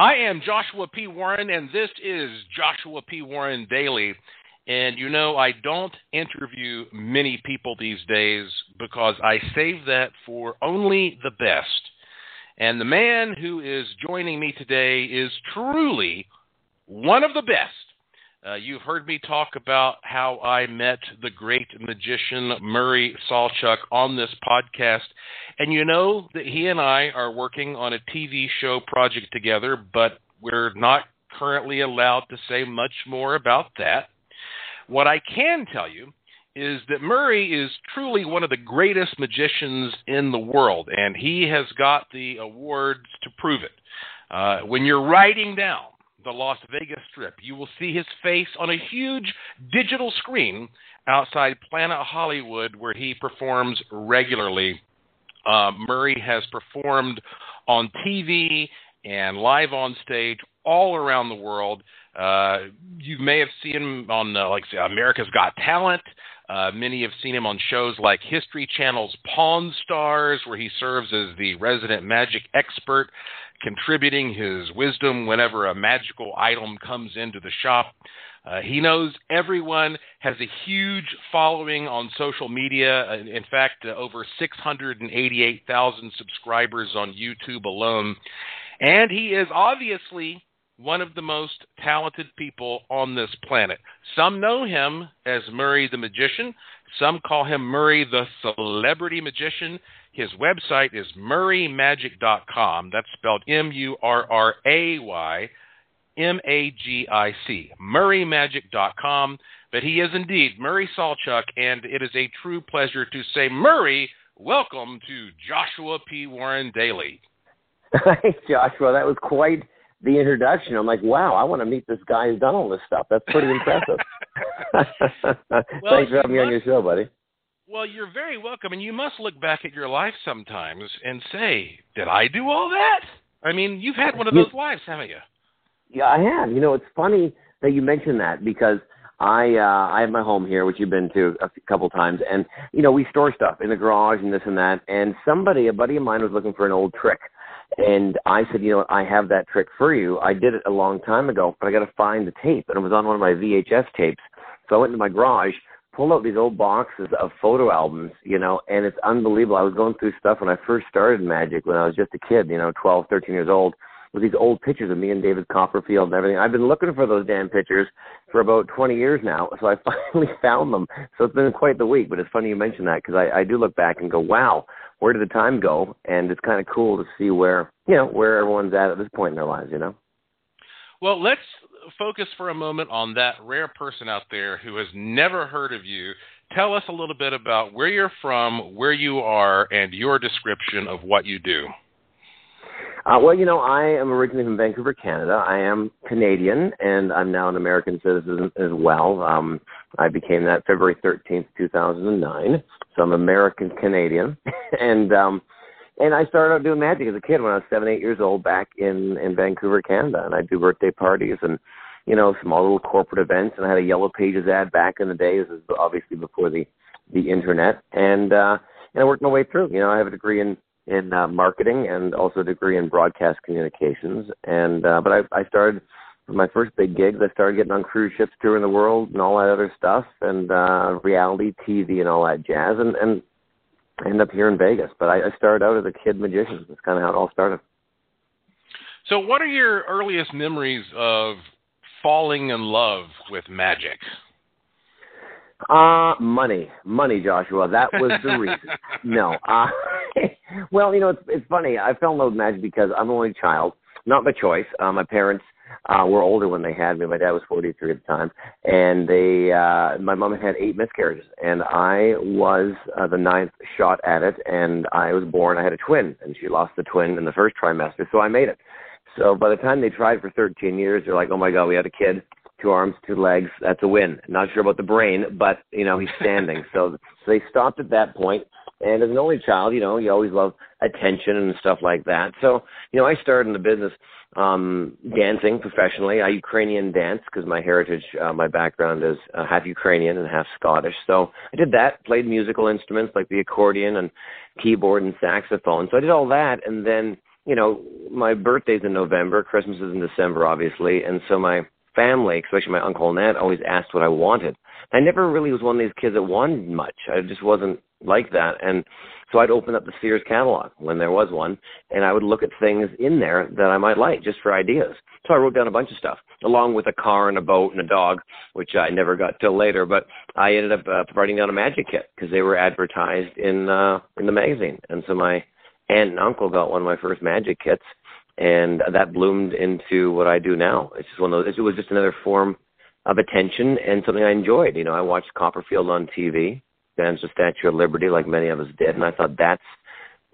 I am Joshua P. Warren, and this is Joshua P. Warren Daily. And you know, I don't interview many people these days because I save that for only the best. And the man who is joining me today is truly one of the best. Uh, you've heard me talk about how I met the great magician Murray Sawchuck on this podcast. And you know that he and I are working on a TV show project together, but we're not currently allowed to say much more about that. What I can tell you is that Murray is truly one of the greatest magicians in the world, and he has got the awards to prove it. Uh, when you're writing down the Las Vegas Strip. You will see his face on a huge digital screen outside Planet Hollywood, where he performs regularly. Uh, Murray has performed on TV and live on stage all around the world. Uh, you may have seen him on, uh, like, America's Got Talent. Uh, many have seen him on shows like History Channel's Pawn Stars, where he serves as the resident magic expert contributing his wisdom whenever a magical item comes into the shop. Uh, he knows everyone, has a huge following on social media. In fact, uh, over 688,000 subscribers on YouTube alone. And he is obviously one of the most talented people on this planet. Some know him as Murray the Magician. Some call him Murray the Celebrity Magician. His website is murraymagic.com. That's spelled M U R R A Y M A G I C. Murraymagic.com. But he is indeed Murray Sawchuck, and it is a true pleasure to say, Murray, welcome to Joshua P. Warren Daily. Thanks, Joshua. That was quite the introduction. I'm like, wow, I want to meet this guy who's done all this stuff. That's pretty impressive. well, Thanks for having me on your show, buddy. Well, you're very welcome, and you must look back at your life sometimes and say, "Did I do all that?" I mean, you've had one of those lives, haven't you? Yeah, I have. You know, it's funny that you mentioned that because I uh I have my home here, which you've been to a couple times, and you know we store stuff in the garage and this and that. And somebody, a buddy of mine, was looking for an old trick, and I said, you know, I have that trick for you. I did it a long time ago, but I got to find the tape, and it was on one of my VHS tapes. So I went into my garage pulled out these old boxes of photo albums, you know, and it's unbelievable. I was going through stuff when I first started magic when I was just a kid, you know, 12, 13 years old, with these old pictures of me and David Copperfield and everything. I've been looking for those damn pictures for about 20 years now, so I finally found them. So it's been quite the week, but it's funny you mention that because I, I do look back and go, wow, where did the time go? And it's kind of cool to see where, you know, where everyone's at at this point in their lives, you know? Well, let's focus for a moment on that rare person out there who has never heard of you. Tell us a little bit about where you're from, where you are, and your description of what you do. Uh, well, you know, I am originally from Vancouver, Canada. I am Canadian, and I'm now an American citizen as well. Um, I became that February 13th, 2009. So I'm American Canadian, and um, and I started out doing magic as a kid when I was seven, eight years old back in in Vancouver, Canada, and I do birthday parties and you know small little corporate events. And I had a Yellow Pages ad back in the day. This is obviously before the the internet, and uh, and I worked my way through. You know, I have a degree in in uh, marketing and also a degree in broadcast communications. And uh, but I I started my first big gigs. I started getting on cruise ships touring the world and all that other stuff, and uh, reality TV and all that jazz. And and I ended up here in Vegas. But I, I started out as a kid magician. That's kind of how it all started. So, what are your earliest memories of falling in love with magic? Uh money, money, Joshua. That was the reason. no, uh, well, you know, it's it's funny. I fell in love with magic because I'm an only child, not by choice. Uh, my parents uh, were older when they had me. My dad was 43 at the time, and they, uh, my mom had eight miscarriages, and I was uh, the ninth shot at it, and I was born. I had a twin, and she lost the twin in the first trimester, so I made it. So by the time they tried for 13 years, they're like, "Oh my God, we had a kid, two arms, two legs. That's a win." Not sure about the brain, but you know he's standing. so, so they stopped at that point. And as an only child, you know, you always love attention and stuff like that. So, you know, I started in the business um, dancing professionally. I Ukrainian dance because my heritage, uh, my background is uh, half Ukrainian and half Scottish. So I did that. Played musical instruments like the accordion and keyboard and saxophone. So I did all that, and then you know, my birthday's in November, Christmas is in December, obviously, and so my family, especially my uncle and aunt, always asked what I wanted. I never really was one of these kids that wanted much. I just wasn't like that, and so I'd open up the Sears catalog when there was one, and I would look at things in there that I might like just for ideas. So I wrote down a bunch of stuff, along with a car and a boat and a dog, which I never got till later. But I ended up uh, writing down a magic kit because they were advertised in uh, in the magazine, and so my aunt and uncle got one of my first magic kits, and that bloomed into what I do now. It's just one of those. It was just another form of attention and something I enjoyed. You know, I watched Copperfield on TV stands the Statue of Liberty, like many of us did, and I thought that's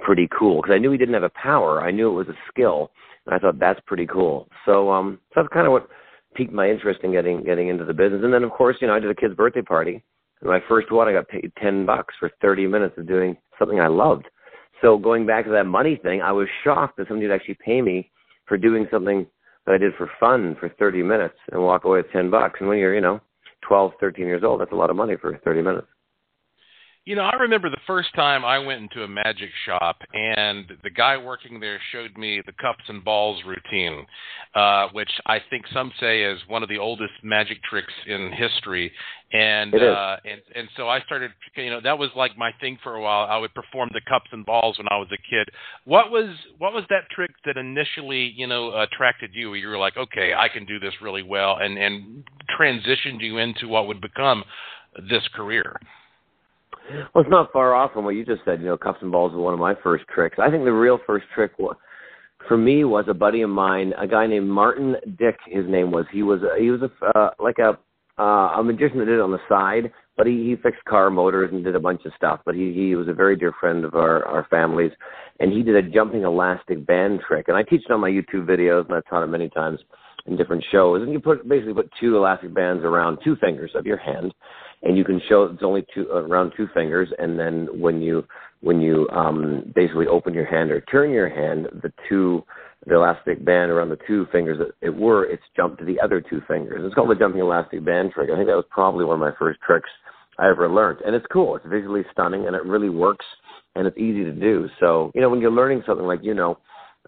pretty cool because I knew he didn't have a power. I knew it was a skill, and I thought that's pretty cool. So, um, so that's kind of what piqued my interest in getting getting into the business. And then, of course, you know, I did a kid's birthday party. And my first one, I got paid ten bucks for thirty minutes of doing something I loved. So going back to that money thing, I was shocked that somebody would actually pay me for doing something that I did for fun for 30 minutes and walk away with 10 bucks. And when you're, you know, 12, 13 years old, that's a lot of money for 30 minutes. You know, I remember the first time I went into a magic shop, and the guy working there showed me the cups and balls routine, uh, which I think some say is one of the oldest magic tricks in history. And uh, and and so I started, you know, that was like my thing for a while. I would perform the cups and balls when I was a kid. What was what was that trick that initially, you know, attracted you? Where you were like, okay, I can do this really well, and and transitioned you into what would become this career. Well, it's not far off from what you just said. You know, cups and balls was one of my first tricks. I think the real first trick for me was a buddy of mine, a guy named Martin Dick. His name was. He was he was a uh, like a uh, a magician that did it on the side, but he, he fixed car motors and did a bunch of stuff. But he he was a very dear friend of our our families, and he did a jumping elastic band trick. And I teach it on my YouTube videos, and I've taught it many times in different shows. And you put basically put two elastic bands around two fingers of your hand, and you can show it's only two around two fingers and then when you when you um basically open your hand or turn your hand the two the elastic band around the two fingers that it were it's jumped to the other two fingers. It's called the jumping elastic band trick. I think that was probably one of my first tricks i ever learned. And it's cool. It's visually stunning and it really works and it's easy to do. So you know when you're learning something like you know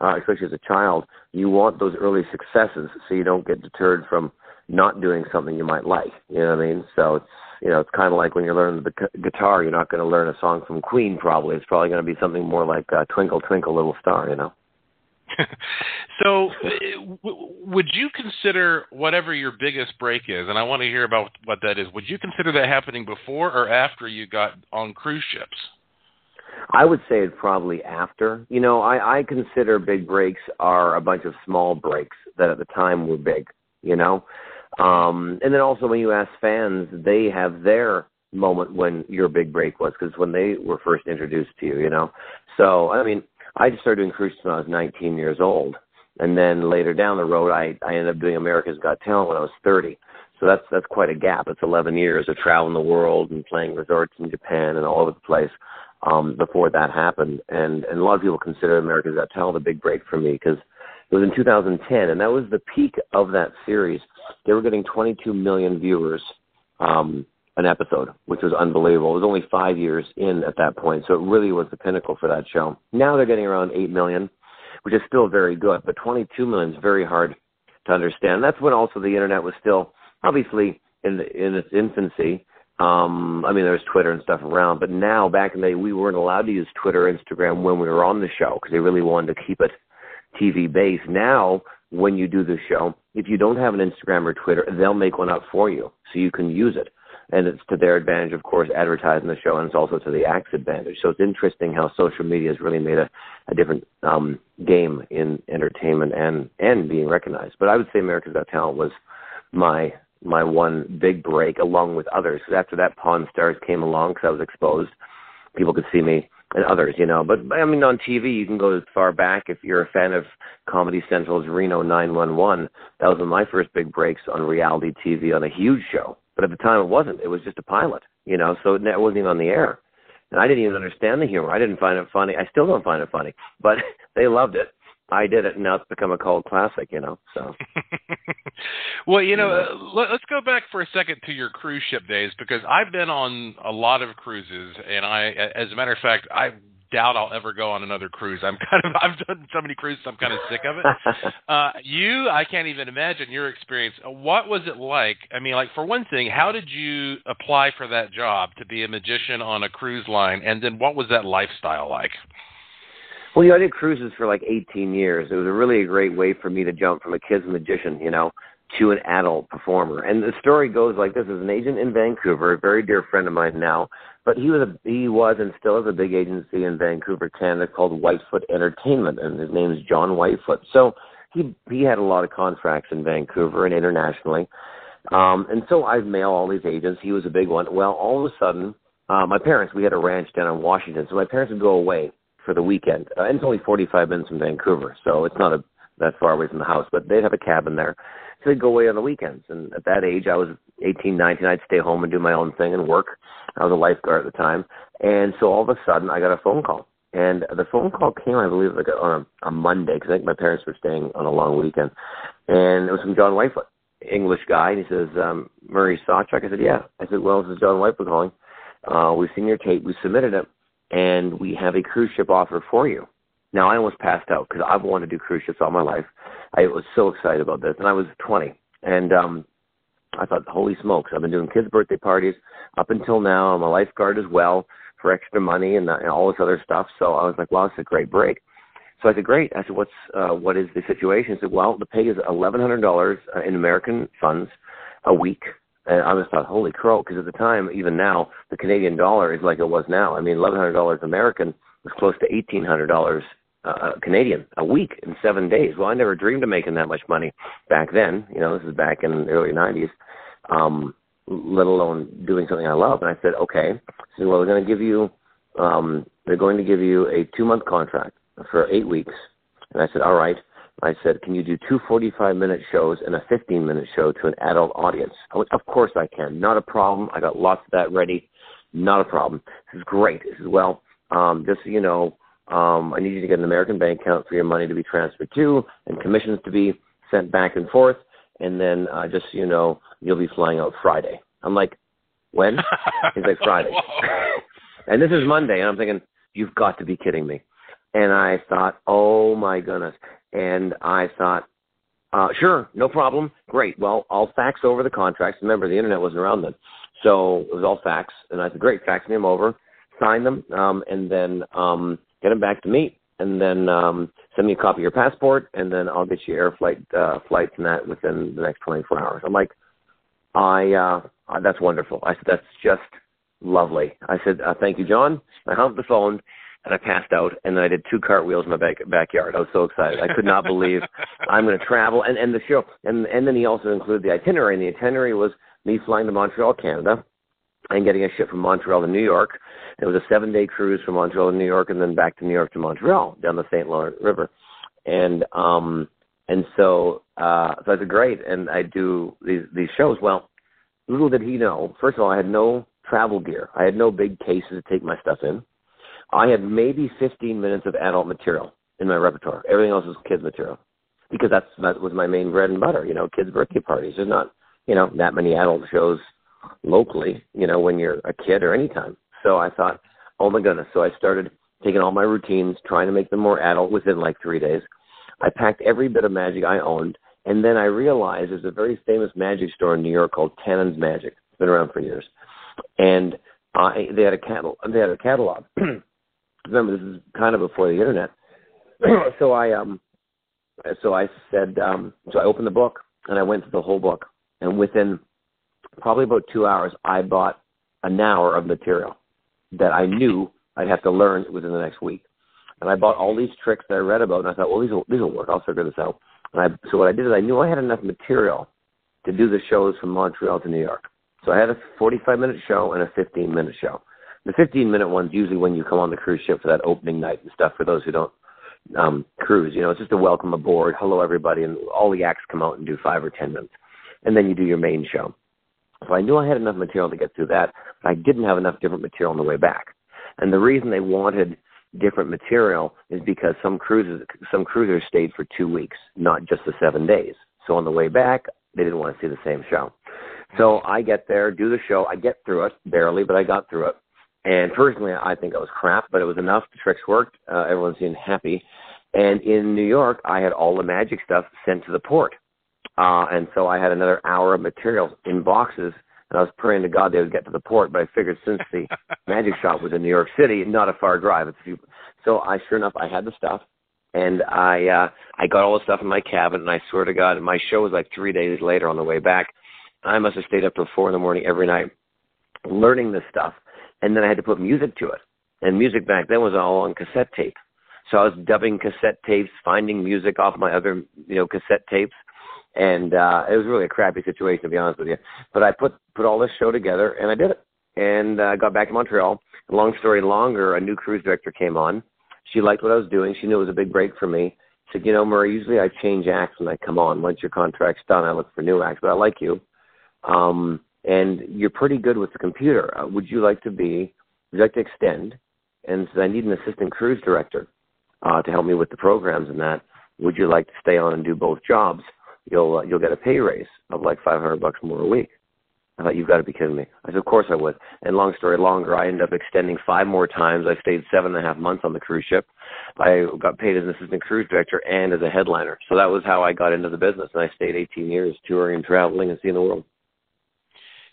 uh, especially as a child you want those early successes so you don't get deterred from not doing something you might like. You know what i mean? So it's you know, it's kind of like when you're learning the guitar, you're not going to learn a song from Queen. Probably it's probably going to be something more like uh, "Twinkle Twinkle Little Star." You know. so, w- would you consider whatever your biggest break is, and I want to hear about what that is? Would you consider that happening before or after you got on cruise ships? I would say it probably after. You know, I, I consider big breaks are a bunch of small breaks that at the time were big. You know, um, and then also when you ask fans, they have their moment when your big break was because when they were first introduced to you, you know. So I mean, I just started doing cruises when I was 19 years old, and then later down the road, I I ended up doing America's Got Talent when I was 30. So that's that's quite a gap. It's 11 years of traveling the world and playing resorts in Japan and all over the place um, before that happened. And and a lot of people consider America's Got Talent a big break for me because it was in 2010, and that was the peak of that series. They were getting 22 million viewers um, an episode, which was unbelievable. It was only five years in at that point, so it really was the pinnacle for that show. Now they're getting around 8 million, which is still very good, but 22 million is very hard to understand. That's when also the internet was still obviously in the, in its infancy. Um, I mean, there's Twitter and stuff around, but now back in the day, we weren't allowed to use Twitter, Instagram when we were on the show because they really wanted to keep it TV based. Now, when you do the show, if you don't have an Instagram or Twitter, they'll make one up for you so you can use it. And it's to their advantage, of course, advertising the show, and it's also to the act's advantage. So it's interesting how social media has really made a, a different um, game in entertainment and and being recognized. But I would say America's Got Talent was my my one big break, along with others. Because after that, Pawn Stars came along because I was exposed. People could see me and others, you know. But I mean, on TV, you can go as far back if you're a fan of Comedy Central's Reno 911. That was one of my first big breaks on reality TV on a huge show. But at the time, it wasn't. It was just a pilot, you know. So it wasn't even on the air, and I didn't even understand the humor. I didn't find it funny. I still don't find it funny, but they loved it. I did it, and now it's become a cult classic, you know. So, well, you know, uh, let, us go back for a second to your cruise ship days because I've been on a lot of cruises, and I, as a matter of fact, I doubt I'll ever go on another cruise. I'm kind of I've done so many cruises, I'm kind of sick of it. uh, you, I can't even imagine your experience. What was it like? I mean, like for one thing, how did you apply for that job to be a magician on a cruise line, and then what was that lifestyle like? Well, you know, I did cruises for like 18 years. It was a really a great way for me to jump from a kid's magician, you know, to an adult performer. And the story goes like this: is an agent in Vancouver, a very dear friend of mine now, but he was a he was and still is a big agency in Vancouver, Canada called Whitefoot Entertainment, and his name is John Whitefoot. So he he had a lot of contracts in Vancouver and internationally. Um, and so I'd mail all these agents. He was a big one. Well, all of a sudden, uh, my parents, we had a ranch down in Washington, so my parents would go away for the weekend. Uh, and it's only 45 minutes from Vancouver, so it's not a that far away from the house, but they'd have a cabin there. So they'd go away on the weekends. And at that age, I was 18, 19. I'd stay home and do my own thing and work. I was a lifeguard at the time. And so all of a sudden, I got a phone call. And the phone call came, I believe, like on a, a Monday, because I think my parents were staying on a long weekend. And it was from John Whitefoot, English guy. And he says, um, Murray Sawchuck. I said, yeah. I said, well, this is John Whitefoot calling. Uh, we've seen your tape. We submitted it. And we have a cruise ship offer for you. Now, I almost passed out because I've wanted to do cruise ships all my life. I was so excited about this. And I was 20. And um, I thought, holy smokes, I've been doing kids' birthday parties up until now. I'm a lifeguard as well for extra money and, uh, and all this other stuff. So I was like, wow, it's a great break. So I said, great. I said, what's uh, what is the situation? He said, well, the pay is eleven hundred dollars uh, in American funds a week. And I just thought, holy crow, because at the time, even now, the Canadian dollar is like it was now. I mean, eleven hundred dollars American was close to eighteen hundred dollars uh, Canadian a week in seven days. Well, I never dreamed of making that much money back then. You know, this is back in the early '90s. Um, let alone doing something I love. And I said, okay. So well, we're going to give you, um, they're going to give you a two month contract for eight weeks. And I said, all right. I said, can you do two 45 minute shows and a 15 minute show to an adult audience? I went, of course I can. Not a problem. I got lots of that ready. Not a problem. This is great. This is well, um, just so you know, um, I need you to get an American bank account for your money to be transferred to and commissions to be sent back and forth. And then uh, just so you know, you'll be flying out Friday. I'm like, when? He's like, Friday. and this is Monday. And I'm thinking, you've got to be kidding me. And I thought, oh my goodness. And I thought, uh, sure, no problem. Great. Well, I'll fax over the contracts. Remember, the internet wasn't around then. So it was all fax. And I said, great, fax me them over, sign them, um, and then um, get them back to me. And then um, send me a copy of your passport, and then I'll get you air flight uh, flights and that within the next 24 hours. I'm like, I uh, that's wonderful. I said that's just lovely. I said uh, thank you, John. I hung up the phone and I passed out, and then I did two cartwheels in my back, backyard. I was so excited. I could not believe I'm going to travel, and and the show, and and then he also included the itinerary, and the itinerary was me flying to Montreal, Canada, and getting a ship from Montreal to New York. It was a seven day cruise from Montreal to New York, and then back to New York to Montreal down the St. Lawrence River, and um and so uh so I said great, and I do these these shows. Well, little did he know. First of all, I had no travel gear. I had no big cases to take my stuff in. I had maybe 15 minutes of adult material in my repertoire. Everything else was kids material because that's that was my main bread and butter. You know, kids' birthday parties. There's not you know that many adult shows locally. You know, when you're a kid or anytime. So I thought, oh my goodness. So I started taking all my routines, trying to make them more adult within like three days. I packed every bit of magic I owned and then I realized there's a very famous magic store in New York called Tannen's Magic. It's been around for years, and I they had a catalog. They had a catalog. Remember, this is kind of before the internet. so I um, so I said, um, so I opened the book and I went through the whole book, and within probably about two hours, I bought an hour of material that I knew I'd have to learn within the next week. And I bought all these tricks that I read about, and I thought, well, these will these will work. I'll figure this out. And I, so what I did is I knew I had enough material to do the shows from Montreal to New York. So I had a 45 minute show and a 15 minute show. The 15 minute one's usually when you come on the cruise ship for that opening night and stuff for those who don't um, cruise. You know, it's just a welcome aboard, hello everybody, and all the acts come out and do five or 10 minutes. And then you do your main show. So I knew I had enough material to get through that, but I didn't have enough different material on the way back. And the reason they wanted different material is because some cruises some cruisers stayed for two weeks, not just the seven days. So on the way back, they didn't want to see the same show. So I get there, do the show, I get through it barely, but I got through it. And personally, I think it was crap, but it was enough. The tricks worked. Uh, everyone seemed happy. And in New York, I had all the magic stuff sent to the port. Uh, and so I had another hour of materials in boxes, and I was praying to God they would get to the port. But I figured since the magic shop was in New York City, not a far drive. It's a few. So I, sure enough, I had the stuff, and I uh, I got all the stuff in my cabin. And I swear to God, my show was like three days later on the way back. I must have stayed up till four in the morning every night learning this stuff, and then I had to put music to it. And music back then was all on cassette tape. So I was dubbing cassette tapes, finding music off my other, you know, cassette tapes, and uh, it was really a crappy situation to be honest with you. But I put put all this show together, and I did it, and I uh, got back to Montreal. Long story longer, a new cruise director came on. She liked what I was doing. She knew it was a big break for me. Said, you know, Murray, usually I change acts when I come on. Once your contract's done, I look for new acts, but I like you. Um, and you're pretty good with the computer. Uh, would you like to be? Would you like to extend? And so I need an assistant cruise director uh, to help me with the programs and that. Would you like to stay on and do both jobs? You'll uh, you'll get a pay raise of like 500 bucks more a week. I thought you've got to be kidding me. I said, of course I would. And long story longer, I ended up extending five more times. I stayed seven and a half months on the cruise ship. I got paid as an assistant cruise director and as a headliner. So that was how I got into the business. And I stayed 18 years touring and traveling and seeing the world.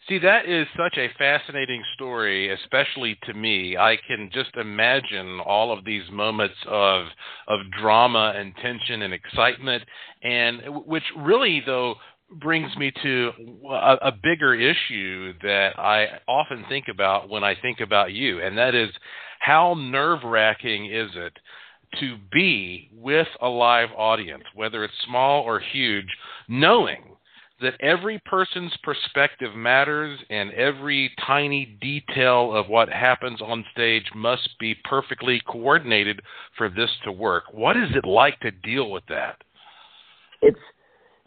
See, that is such a fascinating story, especially to me. I can just imagine all of these moments of of drama and tension and excitement, and which really, though, brings me to a, a bigger issue that I often think about when I think about you, and that is how nerve wracking is it to be with a live audience, whether it's small or huge, knowing that every person's perspective matters and every tiny detail of what happens on stage must be perfectly coordinated for this to work. What is it like to deal with that? It's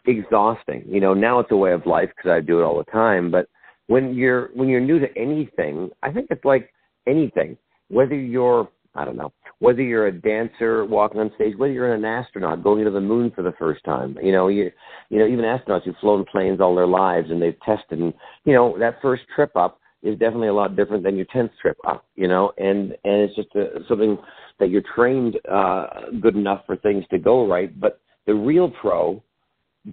exhausting. You know, now it's a way of life because I do it all the time, but when you're when you're new to anything, I think it's like anything. Whether you're I don't know, whether you're a dancer walking on stage, whether you're an astronaut going to the moon for the first time, you know, you, you know, even astronauts who've flown planes all their lives and they've tested, and you know, that first trip up is definitely a lot different than your tenth trip up, you know, and and it's just a, something that you're trained uh, good enough for things to go right, but the real pro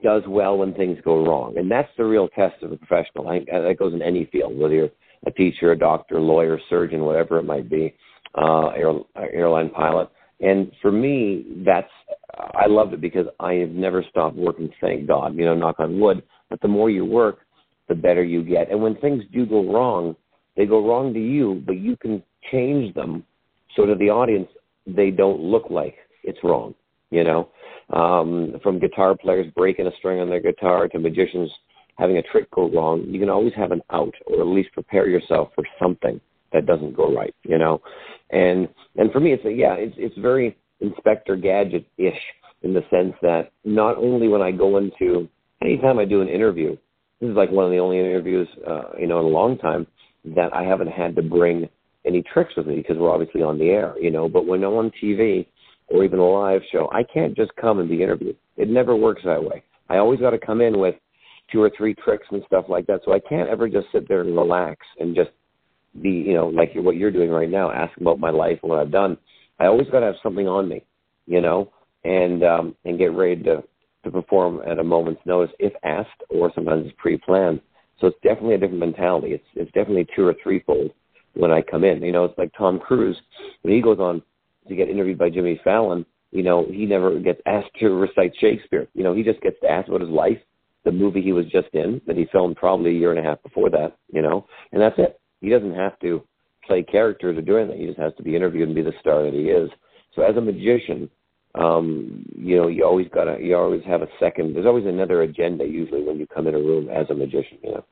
does well when things go wrong, and that's the real test of a professional. I, that goes in any field, whether you're a teacher, a doctor, lawyer, surgeon, whatever it might be uh, air, airline pilot. And for me, that's I loved it because I have never stopped working. Thank God, you know, knock on wood. But the more you work, the better you get. And when things do go wrong, they go wrong to you, but you can change them so to the audience they don't look like it's wrong. You know, um, from guitar players breaking a string on their guitar to magicians having a trick go wrong, you can always have an out, or at least prepare yourself for something that doesn't go right, you know. And and for me, it's a, yeah, it's it's very Inspector Gadget ish in the sense that not only when I go into anytime I do an interview, this is like one of the only interviews uh, you know in a long time that I haven't had to bring any tricks with me because we're obviously on the air, you know. But when I'm on TV or even a live show, I can't just come and be interviewed. It never works that way. I always got to come in with two or three tricks and stuff like that. So I can't ever just sit there and relax and just be, you know, like what you're doing right now, ask about my life and what I've done. I always got to have something on me, you know, and um, and get ready to to perform at a moment's notice if asked, or sometimes it's pre-planned. So it's definitely a different mentality. It's it's definitely two or threefold when I come in. You know, it's like Tom Cruise when he goes on to get interviewed by Jimmy Fallon. You know, he never gets asked to recite Shakespeare. You know, he just gets asked about his life, the movie he was just in that he filmed probably a year and a half before that. You know, and that's it. He doesn't have to play characters or do anything. He just has to be interviewed and be the star that he is. So as a magician, um, you know, you always gotta, you always have a second. There's always another agenda usually when you come in a room as a magician. You know.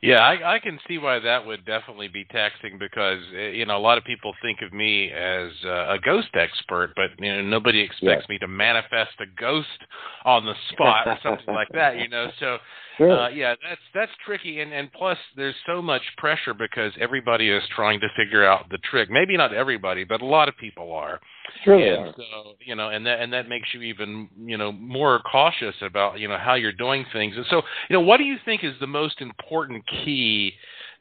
Yeah, I, I can see why that would definitely be taxing because eh, you know a lot of people think of me as uh, a ghost expert, but you know nobody expects yeah. me to manifest a ghost on the spot or something like that. You know, so sure. uh, yeah, that's that's tricky, and and plus there's so much pressure because everybody is trying to figure out the trick. Maybe not everybody, but a lot of people are. Sure and so you know, and that and that makes you even you know more cautious about you know how you're doing things. And so you know, what do you think is the most important key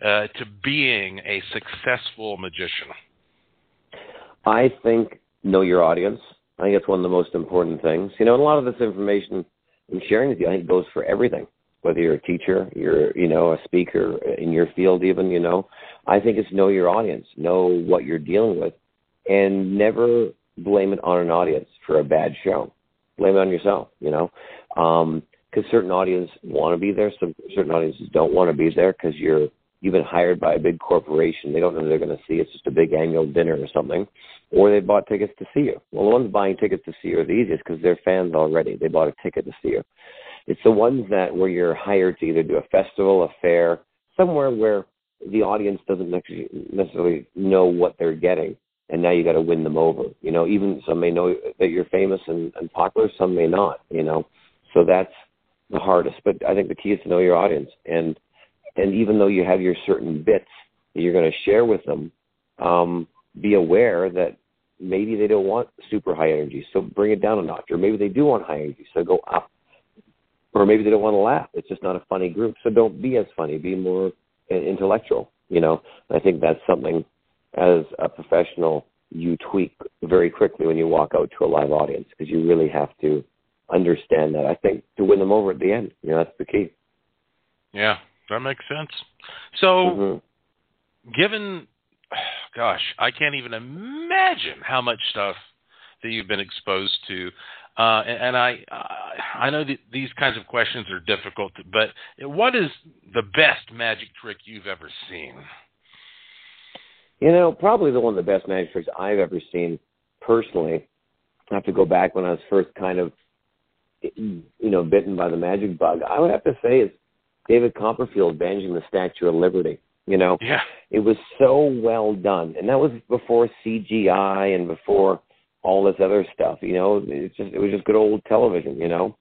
uh, to being a successful magician? I think know your audience. I think it's one of the most important things. You know, and a lot of this information I'm sharing with you, I think goes for everything. Whether you're a teacher, you're you know a speaker in your field, even you know, I think it's know your audience, know what you're dealing with, and never blame it on an audience for a bad show. Blame it on yourself, you know, because um, certain audiences want to be there, some certain audiences don't want to be there because you're you've been hired by a big corporation. They don't know they're going to see. It's just a big annual dinner or something, or they bought tickets to see you. Well, the ones buying tickets to see you are the easiest because they're fans already. They bought a ticket to see you. It's the ones that where you're hired to either do a festival, a fair, somewhere where the audience doesn't necessarily know what they're getting and now you got to win them over. You know, even some may know that you're famous and, and popular, some may not. You know, so that's the hardest. But I think the key is to know your audience, and and even though you have your certain bits that you're going to share with them, um, be aware that maybe they don't want super high energy, so bring it down a notch, or maybe they do want high energy, so go up. Or maybe they don't want to laugh. It's just not a funny group, so don't be as funny. Be more intellectual. You know, I think that's something as a professional you tweak very quickly when you walk out to a live audience because you really have to understand that. I think to win them over at the end, you know, that's the key. Yeah, that makes sense. So, mm-hmm. given, gosh, I can't even imagine how much stuff that you've been exposed to. Uh, and, and I, I know that these kinds of questions are difficult, but what is the best magic trick you've ever seen? You know, probably the one of the best magic tricks I've ever seen personally. I have to go back when I was first kind of, you know, bitten by the magic bug. I would have to say is David Copperfield bandaging the Statue of Liberty. You know, yeah. it was so well done, and that was before CGI and before all this other stuff. You know, it's just it was just good old television. You know,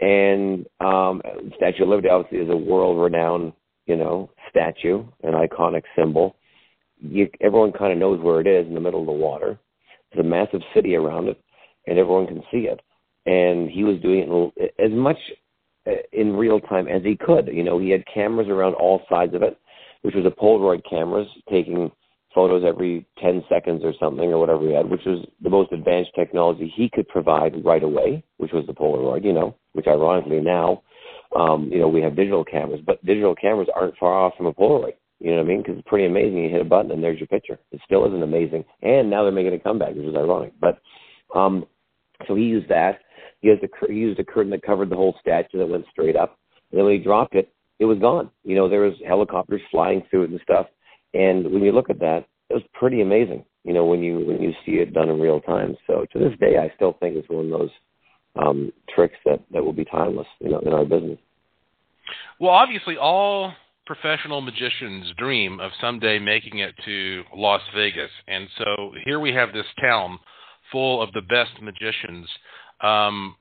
and um, Statue of Liberty obviously is a world-renowned, you know, statue, an iconic symbol you, everyone kind of knows where it is in the middle of the water. There's a massive city around it, and everyone can see it. And he was doing it as much uh, in real time as he could. You know, he had cameras around all sides of it, which was a Polaroid cameras taking photos every 10 seconds or something or whatever he had, which was the most advanced technology he could provide right away, which was the Polaroid, you know, which ironically now, um, you know, we have digital cameras, but digital cameras aren't far off from a Polaroid. You know what I mean? Because it's pretty amazing. You hit a button and there's your picture. It still isn't amazing. And now they're making a comeback, which is ironic. But um, so he used that. He, has a, he used a curtain that covered the whole statue that went straight up. And then when he dropped it, it was gone. You know, there was helicopters flying through it and stuff. And when you look at that, it was pretty amazing. You know, when you when you see it done in real time. So to this day, I still think it's one of those um, tricks that that will be timeless. You know, in our business. Well, obviously, all professional magician's dream of someday making it to Las Vegas. And so here we have this town full of the best magicians. Um,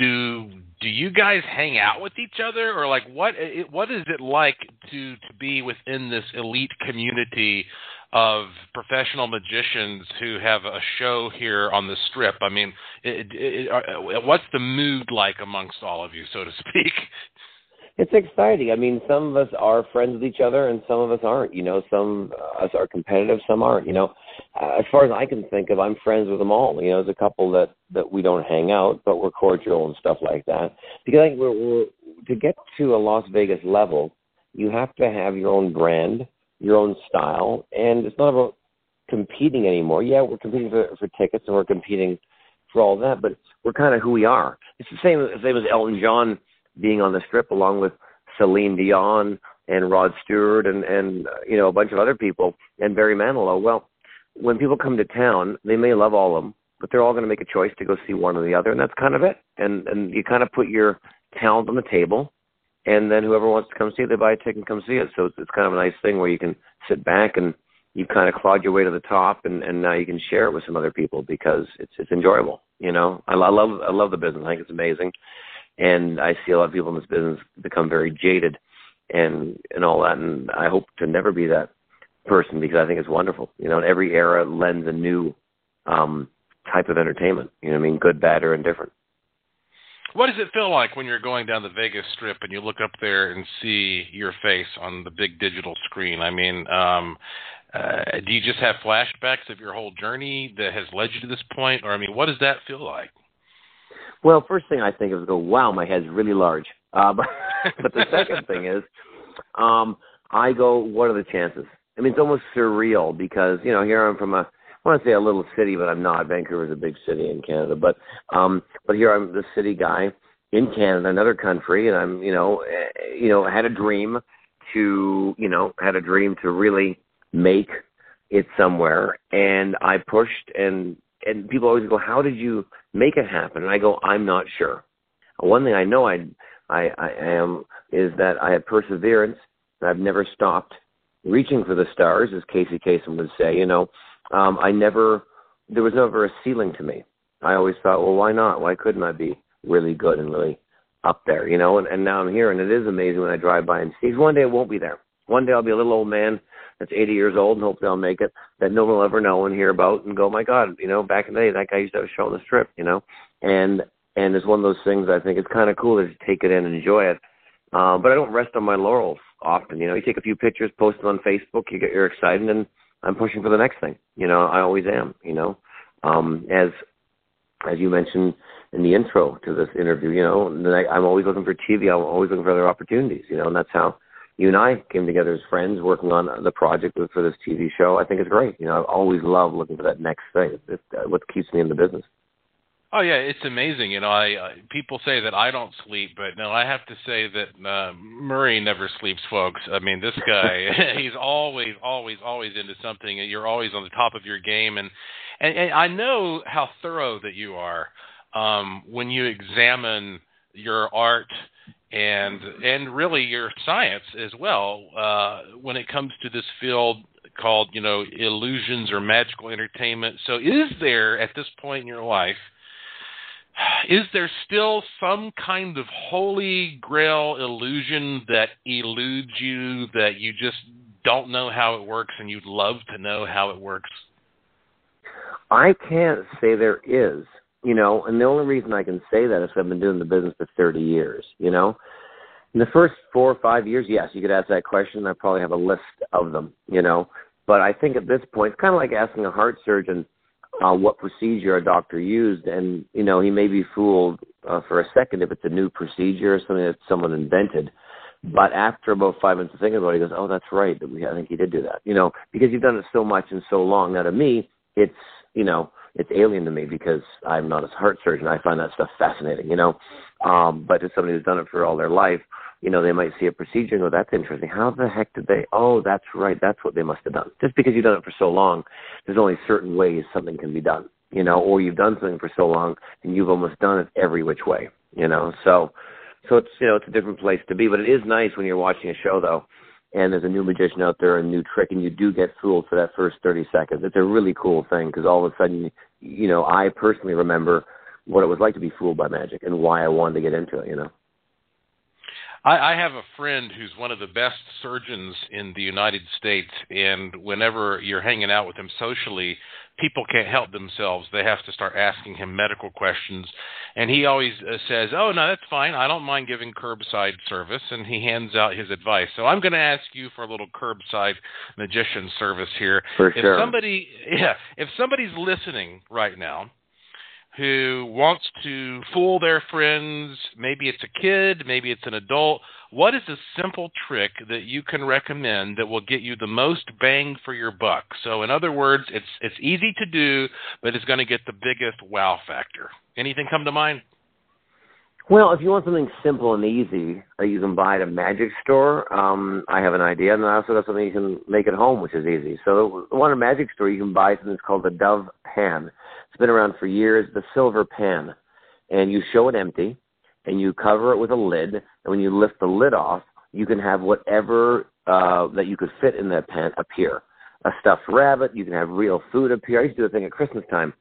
do do you guys hang out with each other, or like what what is it like to to be within this elite community of professional magicians who have a show here on the strip? I mean, it, it, it, what's the mood like amongst all of you, so to speak? it's exciting. I mean, some of us are friends with each other, and some of us aren't. You know, some of us are competitive, some aren't. You know, uh, as far as I can think of, I'm friends with them all. You know, there's a couple that that we don't hang out, but we're cordial and stuff like that. Because I think we're, we're to get to a Las Vegas level, you have to have your own brand, your own style, and it's not about competing anymore. Yeah, we're competing for for tickets and we're competing for all that, but we're kind of who we are. It's the same same as Elton John being on the strip along with Celine Dion and Rod Stewart and and you know a bunch of other people and Barry Manilow. Well, when people come to town, they may love all of them, but they're all going to make a choice to go see one or the other, and that's kind of it. And and you kind of put your talent on the table, and then whoever wants to come see it, they buy a ticket and come see it. So it's, it's kind of a nice thing where you can sit back and you've kind of clawed your way to the top, and and now you can share it with some other people because it's it's enjoyable. You know, I, I love I love the business. I think it's amazing and I see a lot of people in this business become very jaded and and all that. And I hope to never be that person because I think it's wonderful. You know, every era lends a new um, type of entertainment. You know I mean? Good, bad, or indifferent. What does it feel like when you're going down the Vegas Strip and you look up there and see your face on the big digital screen? I mean, um, uh, do you just have flashbacks of your whole journey that has led you to this point, or I mean, what does that feel like? Well, first thing I think is go, wow, my head's really large. Uh, but, but the second thing is, um, I go, what are the chances? I mean, it's almost surreal because you know here I'm from a I want to say a little city, but I'm not. Vancouver's a big city in Canada, but um, but here I'm the city guy in Canada, another country, and I'm you know eh, you know had a dream to you know had a dream to really make it somewhere, and I pushed and and people always go, how did you make it happen? And I go, I'm not sure. One thing I know I I, I am is that I have perseverance. And I've never stopped reaching for the stars, as Casey Kasem would say. You know, um, I never there was never a ceiling to me. I always thought, well, why not? Why couldn't I be really good and really up there? You know, and, and now I'm here, and it is amazing when I drive by and see. One day it won't be there. One day I'll be a little old man that's 80 years old and hopefully I'll make it that no one will ever know and hear about and go, my God, you know, back in the day that guy used to have a show on the strip, you know, and and it's one of those things I think it's kind of cool to take it in and enjoy it. Uh, but I don't rest on my laurels often. You know, you take a few pictures, post them on Facebook, you get you're excited, and I'm pushing for the next thing. You know, I always am. You know, um, as as you mentioned in the intro to this interview, you know, I'm always looking for TV. I'm always looking for other opportunities. You know, and that's how you and I came together as friends, working on the project for this TV show. I think it's great. You know, I always love looking for that next thing. It's uh, what keeps me in the business. Oh yeah, it's amazing. You know, I uh, people say that I don't sleep, but no, I have to say that uh, Murray never sleeps, folks. I mean, this guy, he's always, always, always into something, and you're always on the top of your game. And and, and I know how thorough that you are um, when you examine your art and and really your science as well uh, when it comes to this field called you know illusions or magical entertainment. So, is there at this point in your life is there still some kind of holy grail illusion that eludes you that you just don't know how it works and you'd love to know how it works? I can't say there is, you know, and the only reason I can say that is I've been doing the business for 30 years, you know. In the first four or five years, yes, you could ask that question. I probably have a list of them, you know. But I think at this point, it's kind of like asking a heart surgeon – uh, what procedure a doctor used, and you know he may be fooled uh, for a second if it's a new procedure or something that someone invented. But after about five minutes of thinking about it, he goes, "Oh, that's right. I think he did do that." You know, because you've done it so much and so long. Now to me, it's you know it's alien to me because I'm not a heart surgeon. I find that stuff fascinating. You know, um, but to somebody who's done it for all their life, you know, they might see a procedure and go, that's interesting. How the heck did they? Oh, that's right. That's what they must have done. Just because you've done it for so long, there's only certain ways something can be done, you know, or you've done something for so long and you've almost done it every which way, you know. So, so it's, you know, it's a different place to be. But it is nice when you're watching a show, though, and there's a new magician out there, a new trick, and you do get fooled for that first 30 seconds. It's a really cool thing because all of a sudden, you know, I personally remember what it was like to be fooled by magic and why I wanted to get into it, you know. I, I have a friend who's one of the best surgeons in the United States, and whenever you're hanging out with him socially, people can't help themselves. They have to start asking him medical questions, and he always uh, says, "Oh no, that's fine. I don't mind giving curbside service." And he hands out his advice. So I'm going to ask you for a little curbside magician service here. For if sure. somebody, yeah, if somebody's listening right now who wants to fool their friends, maybe it's a kid, maybe it's an adult, what is a simple trick that you can recommend that will get you the most bang for your buck? So in other words, it's it's easy to do, but it's going to get the biggest wow factor. Anything come to mind? Well, if you want something simple and easy that you can buy at a magic store, um, I have an idea, and I also got something you can make at home, which is easy. So, the one at a magic store, you can buy something that's called the Dove Pan. It's been around for years. The silver pan, and you show it empty, and you cover it with a lid. And when you lift the lid off, you can have whatever uh, that you could fit in that pan appear. A stuffed rabbit. You can have real food appear. I used to do a thing at Christmas time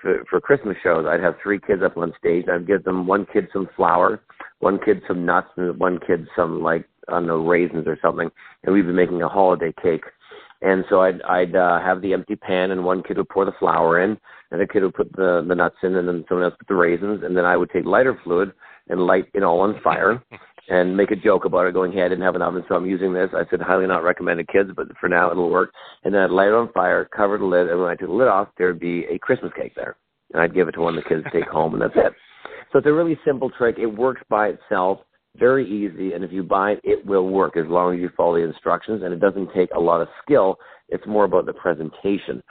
for, for Christmas shows, I'd have three kids up on stage. I'd give them one kid some flour, one kid some nuts, and one kid some like I don't know raisins or something, and we'd be making a holiday cake And so I'd I'd uh, have the empty pan, and one kid would pour the flour in, and the kid would put the the nuts in, and then someone else put the raisins, and then I would take lighter fluid and light it all on fire, and make a joke about it, going, "Hey, I didn't have an oven, so I'm using this." I said, "Highly not recommended, kids, but for now it'll work." And then I'd light it on fire, cover the lid, and when I took the lid off, there'd be a Christmas cake there, and I'd give it to one of the kids to take home, and that's it. So it's a really simple trick. It works by itself very easy, and if you buy it, it will work as long as you follow the instructions, and it doesn't take a lot of skill. It's more about the presentation.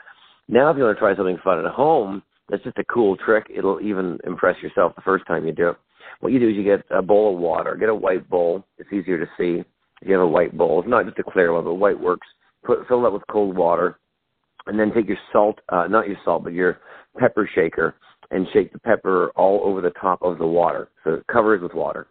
Now, if you want to try something fun at home, that's just a cool trick. It'll even impress yourself the first time you do it. What you do is you get a bowl of water. Get a white bowl. It's easier to see if you have a white bowl. It's not just a clear one, but white works. Put fill that with cold water, and then take your salt, uh, not your salt, but your pepper shaker, and shake the pepper all over the top of the water. So it covers with water.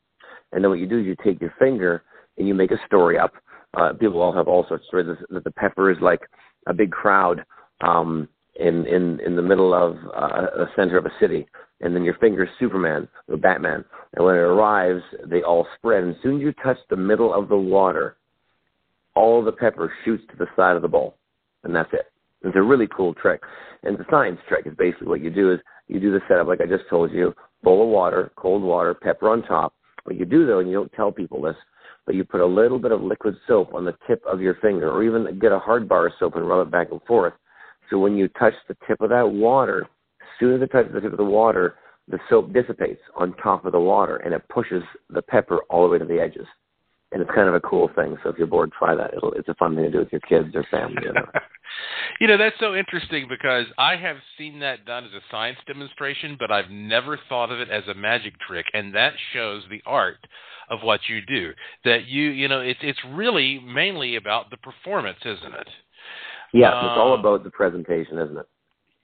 And then what you do is you take your finger and you make a story up. Uh, people all have all sorts of stories that the pepper is like a big crowd um, in in in the middle of uh, the center of a city, and then your finger is Superman or Batman. And when it arrives, they all spread. And as soon as you touch the middle of the water, all the pepper shoots to the side of the bowl, and that's it. It's a really cool trick. And the science trick is basically what you do is you do the setup like I just told you, bowl of water, cold water, pepper on top, what you do though, and you don't tell people this, but you put a little bit of liquid soap on the tip of your finger, or even get a hard bar of soap and rub it back and forth. So when you touch the tip of that water, as soon as it touches the tip of the water, the soap dissipates on top of the water and it pushes the pepper all the way to the edges. And it's kind of a cool thing. So if you're bored, try that. It'll, it's a fun thing to do with your kids or family. Know? you know, that's so interesting because I have seen that done as a science demonstration, but I've never thought of it as a magic trick, and that shows the art of what you do. That you, you know, it's it's really mainly about the performance, isn't it? Yeah, uh, it's all um, about the presentation, isn't it?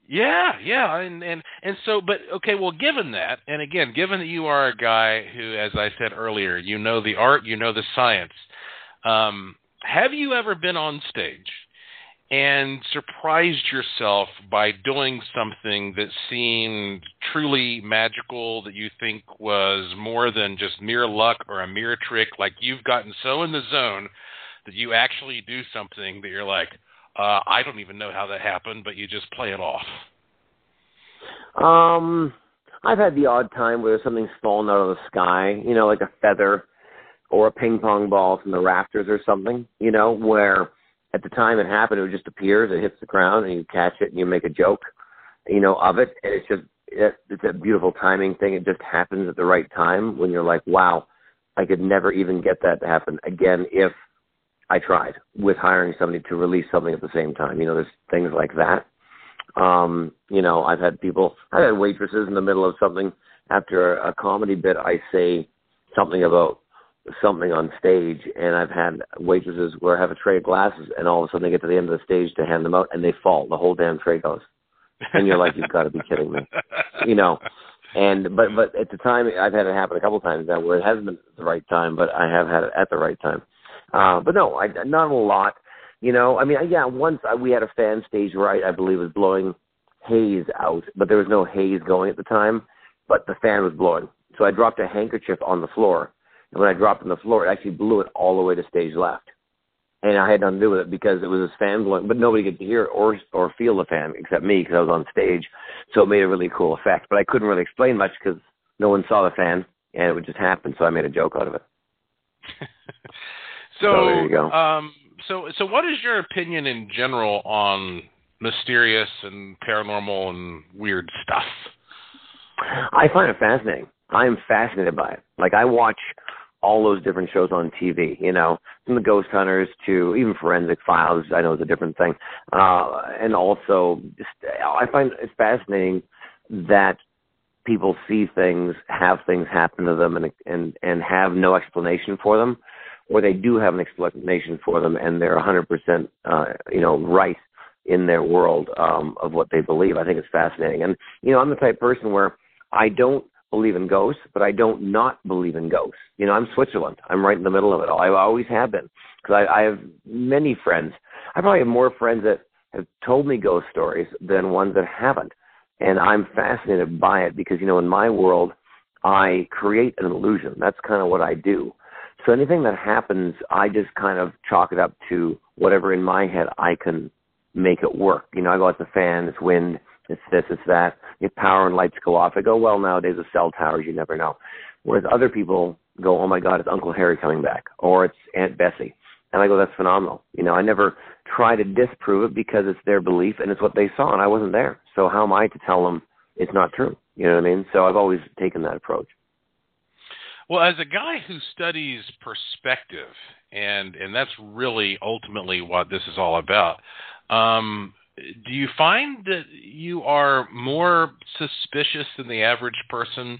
Yeah, yeah, and and and so, but okay, well, given that, and again, given that you are a guy who, as I said earlier, you know the art, you know the science. Um, have you ever been on stage and surprised yourself by doing something that seemed truly magical that you think was more than just mere luck or a mere trick like you've gotten so in the zone that you actually do something that you're like uh, I don't even know how that happened, but you just play it off. Um, I've had the odd time where something's fallen out of the sky, you know, like a feather or a ping pong ball from the rafters or something, you know, where at the time it happened, it would just appears, it hits the ground, and you catch it and you make a joke, you know, of it, and it's just it, it's a beautiful timing thing. It just happens at the right time when you're like, wow, I could never even get that to happen again if I tried with hiring somebody to release something at the same time. You know, there's things like that. Um, you know, I've had people, I've had waitresses in the middle of something after a comedy bit. I say something about something on stage, and I've had waitresses where I have a tray of glasses, and all of a sudden they get to the end of the stage to hand them out, and they fall. The whole damn tray goes, and you're like, you've got to be kidding me, you know. And but but at the time, I've had it happen a couple of times now where it hasn't been the right time, but I have had it at the right time. Uh, but no, I not a lot. You know, I mean, yeah, once I, we had a fan stage right, I believe was blowing haze out, but there was no haze going at the time, but the fan was blowing. So I dropped a handkerchief on the floor and when I dropped on the floor, it actually blew it all the way to stage left. And I had nothing to do with it because it was this fan blowing, but nobody could hear or or feel the fan except me because I was on stage. So it made a really cool effect. But I couldn't really explain much because no one saw the fan, and it would just happen. So I made a joke out of it. so, so there you go. Um, so so what is your opinion in general on mysterious and paranormal and weird stuff? I find it fascinating. I am fascinated by it. Like I watch all those different shows on TV, you know, from the Ghost Hunters to even Forensic Files. I know it's a different thing, uh, and also just I find it's fascinating that people see things, have things happen to them, and and and have no explanation for them, or they do have an explanation for them, and they're 100%, uh, you know, right in their world um, of what they believe. I think it's fascinating, and you know, I'm the type of person where I don't believe in ghosts, but I don't not believe in ghosts. You know, I'm Switzerland. I'm right in the middle of it all. I always have been because I, I have many friends. I probably have more friends that have told me ghost stories than ones that haven't, and I'm fascinated by it because you know, in my world, I create an illusion. That's kind of what I do. So anything that happens, I just kind of chalk it up to whatever in my head I can make it work. You know, I go out the fan, it's wind, it's this, it's that. If power and lights go off, I go, well, nowadays with cell towers, you never know. Whereas other people go, oh my God, it's Uncle Harry coming back, or it's Aunt Bessie. And I go, that's phenomenal. You know, I never try to disprove it because it's their belief and it's what they saw, and I wasn't there. So how am I to tell them it's not true? You know what I mean? So I've always taken that approach. Well, as a guy who studies perspective, and and that's really ultimately what this is all about. Um, do you find that you are more suspicious than the average person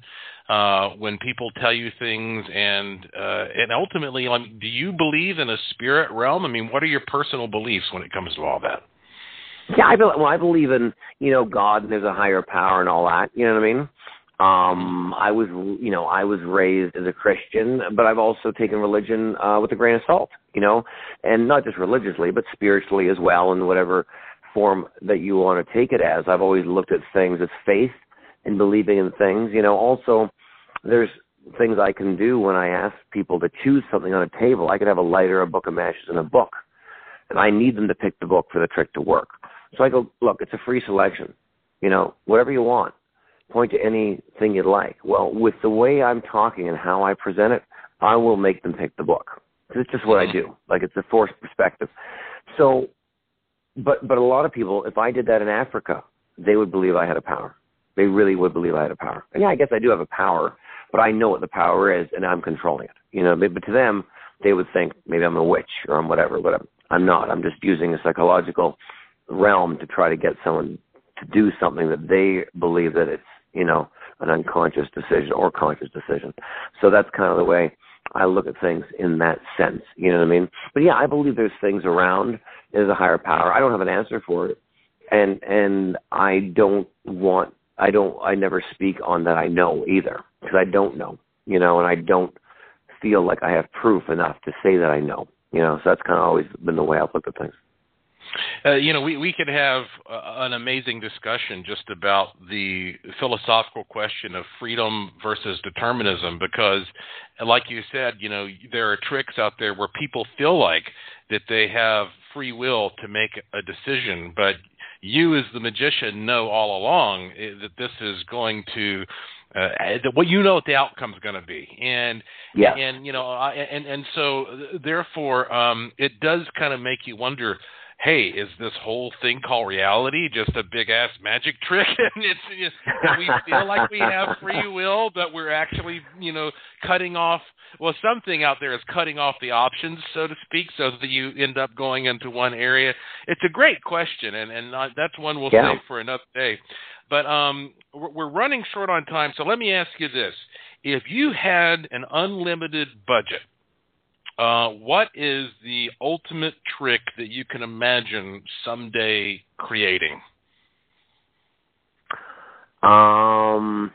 uh, when people tell you things, and uh, and ultimately, like, do you believe in a spirit realm? I mean, what are your personal beliefs when it comes to all that? Yeah, I believe, well, I believe in you know God and there's a higher power and all that. You know what I mean? Um, I was, you know, I was raised as a Christian, but I've also taken religion uh, with a grain of salt, you know, and not just religiously, but spiritually as well, and whatever form that you want to take it as. I've always looked at things as faith and believing in things. You know, also there's things I can do when I ask people to choose something on a table. I could have a lighter, a book of matches, and a book, and I need them to pick the book for the trick to work. So I go, look, it's a free selection. You know, whatever you want point to anything you'd like. Well, with the way I'm talking and how I present it, I will make them pick the book. It's just what I do. Like it's a forced perspective. So, but but a lot of people, if I did that in Africa, they would believe I had a power. They really would believe I had a power. And yeah, I guess I do have a power, but I know what the power is, and I'm controlling it. You know, but to them, they would think maybe I'm a witch or I'm whatever. But I'm not. I'm just using a psychological realm to try to get someone to do something that they believe that it's you know, an unconscious decision or conscious decision. So that's kind of the way I look at things in that sense. You know what I mean? But yeah, I believe there's things around. There's a higher power. I don't have an answer for it, and and I don't want. I don't. I never speak on that I know either because I don't know. You know, and I don't feel like I have proof enough to say that I know. You know, so that's kind of always been the way I've looked at things. Uh, you know, we, we could have uh, an amazing discussion just about the philosophical question of freedom versus determinism because, like you said, you know, there are tricks out there where people feel like that they have free will to make a decision, but you as the magician know all along eh, that this is going to uh, what you know what the outcome is going to be, and yeah, and you know, I, and and so therefore, um, it does kind of make you wonder hey, is this whole thing called reality just a big ass magic trick? and it's know, we feel like we have free will, but we're actually, you know, cutting off. Well, something out there is cutting off the options, so to speak, so that you end up going into one area. It's a great question, and and uh, that's one we'll yeah. save for another day. But um, we're running short on time, so let me ask you this: If you had an unlimited budget uh, what is the ultimate trick that you can imagine someday creating? Um,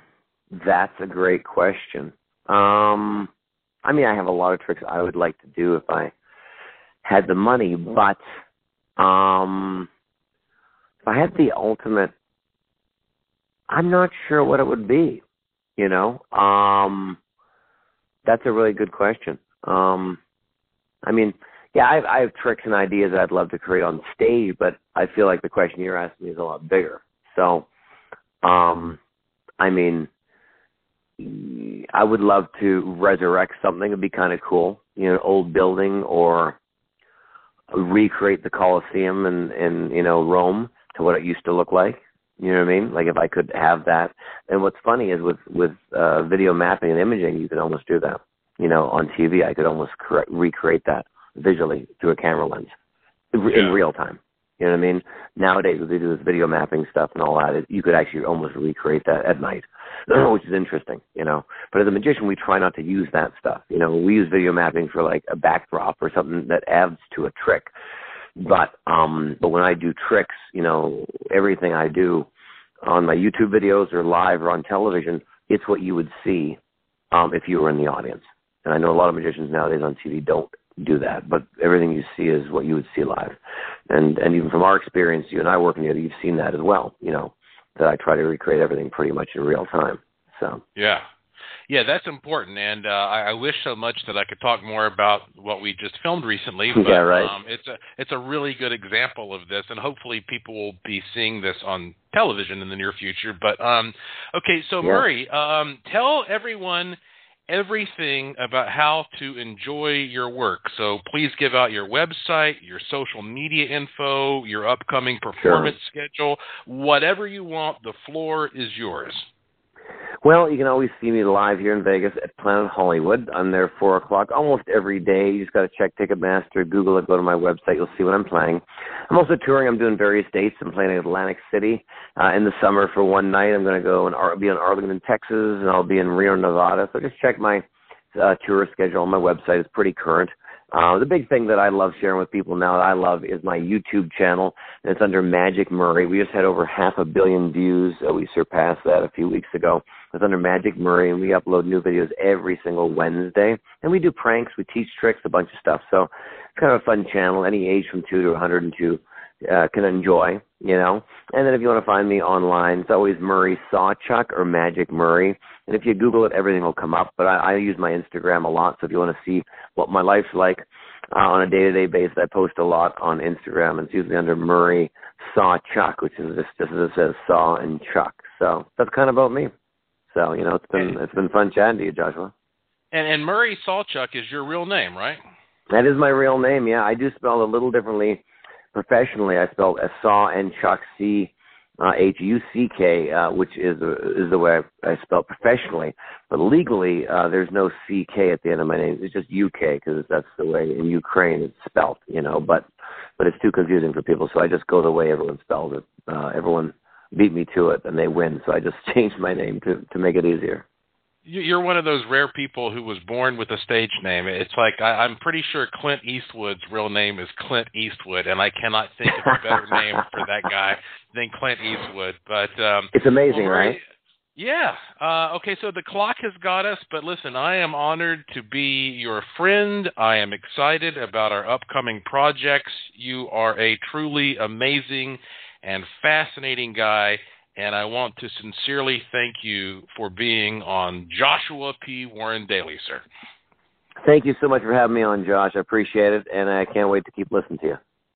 that's a great question. Um, I mean, I have a lot of tricks I would like to do if I had the money, but um, if I had the ultimate, I'm not sure what it would be. You know, um, that's a really good question. Um, I mean, yeah, I have, I have tricks and ideas that I'd love to create on stage, but I feel like the question you're asking me is a lot bigger. So, um, I mean, I would love to resurrect something. It'd be kind of cool, you know, an old building or recreate the Colosseum in, in you know Rome to what it used to look like. You know what I mean? Like if I could have that. And what's funny is with with uh, video mapping and imaging, you can almost do that you know, on TV, I could almost correct, recreate that visually through a camera lens in yeah. real time. You know what I mean? Nowadays, they do this video mapping stuff and all that, it, you could actually almost recreate that at night, which is interesting, you know. But as a magician, we try not to use that stuff. You know, we use video mapping for like a backdrop or something that adds to a trick. But um, but when I do tricks, you know, everything I do on my YouTube videos or live or on television, it's what you would see um, if you were in the audience. And I know a lot of magicians nowadays on TV don't do that, but everything you see is what you would see live. And and even from our experience, you and I working together, you've seen that as well. You know that I try to recreate everything pretty much in real time. So yeah. Yeah, that's important, and uh, I, I wish so much that I could talk more about what we just filmed recently. But, yeah, right. Um, it's a it's a really good example of this, and hopefully people will be seeing this on television in the near future. But um, okay, so Yeah. Murray, um, tell everyone everything about how to enjoy your work. So please give out your website, your social media info, your upcoming performance schedule, whatever you want. The floor is yours. Well, you can always see me live here in Vegas at Planet Hollywood. I'm there four o'clock almost every day. You just got to check Ticketmaster, Google it, go to my website. You'll see what I'm playing. I'm also touring. I'm doing various dates. I'm playing in Atlantic City uh, in the summer for one night. I'm going to go and Ar- be in Arlington, Texas, and I'll be in Reno, Nevada. So just check my uh, tour schedule on my website. It's pretty current. The big thing that I love sharing with people now that I love is my YouTube channel, and it's under Magic Murray. We just had over half a billion views. Uh, we surpassed that a few weeks ago. It's under Magic Murray, and we upload new videos every single Wednesday. And we do pranks, we teach tricks, a bunch of stuff. So it's kind of a fun channel. Any age from two to 102 uh, can enjoy, you know. And then if you want to find me online, it's always Murray Sawchuck or Magic Murray. And if you Google it, everything will come up. But I, I use my Instagram a lot, so if you want to see what my life's like uh, on a day-to-day basis, I post a lot on Instagram. It's usually under Murray Sawchuck, which is just, just as it says, Saw and Chuck. So that's kind of about me. So you know, it's been it's been fun chatting to you, Joshua. And, and Murray Sawchuck is your real name, right? That is my real name. Yeah, I do spell it a little differently professionally. I spell a Saw and Chuck C uh, H U C K, uh, which is uh, is the way I, I spell professionally. But legally, uh, there's no C K at the end of my name. It's just U K because that's the way in Ukraine it's spelled. You know, but but it's too confusing for people, so I just go the way everyone spells it. Uh, everyone beat me to it, and they win. So I just changed my name to to make it easier. You- You're one of those rare people who was born with a stage name. It's like I, I'm pretty sure Clint Eastwood's real name is Clint Eastwood, and I cannot think of a better name for that guy than Clint Eastwood. But um, It's amazing, right? Yeah. Uh, okay, so the clock has got us, but listen, I am honored to be your friend. I am excited about our upcoming projects. You are a truly amazing and fascinating guy, and I want to sincerely thank you for being on Joshua P. Warren Daily, sir. Thank you so much for having me on, Josh. I appreciate it, and I can't wait to keep listening to you.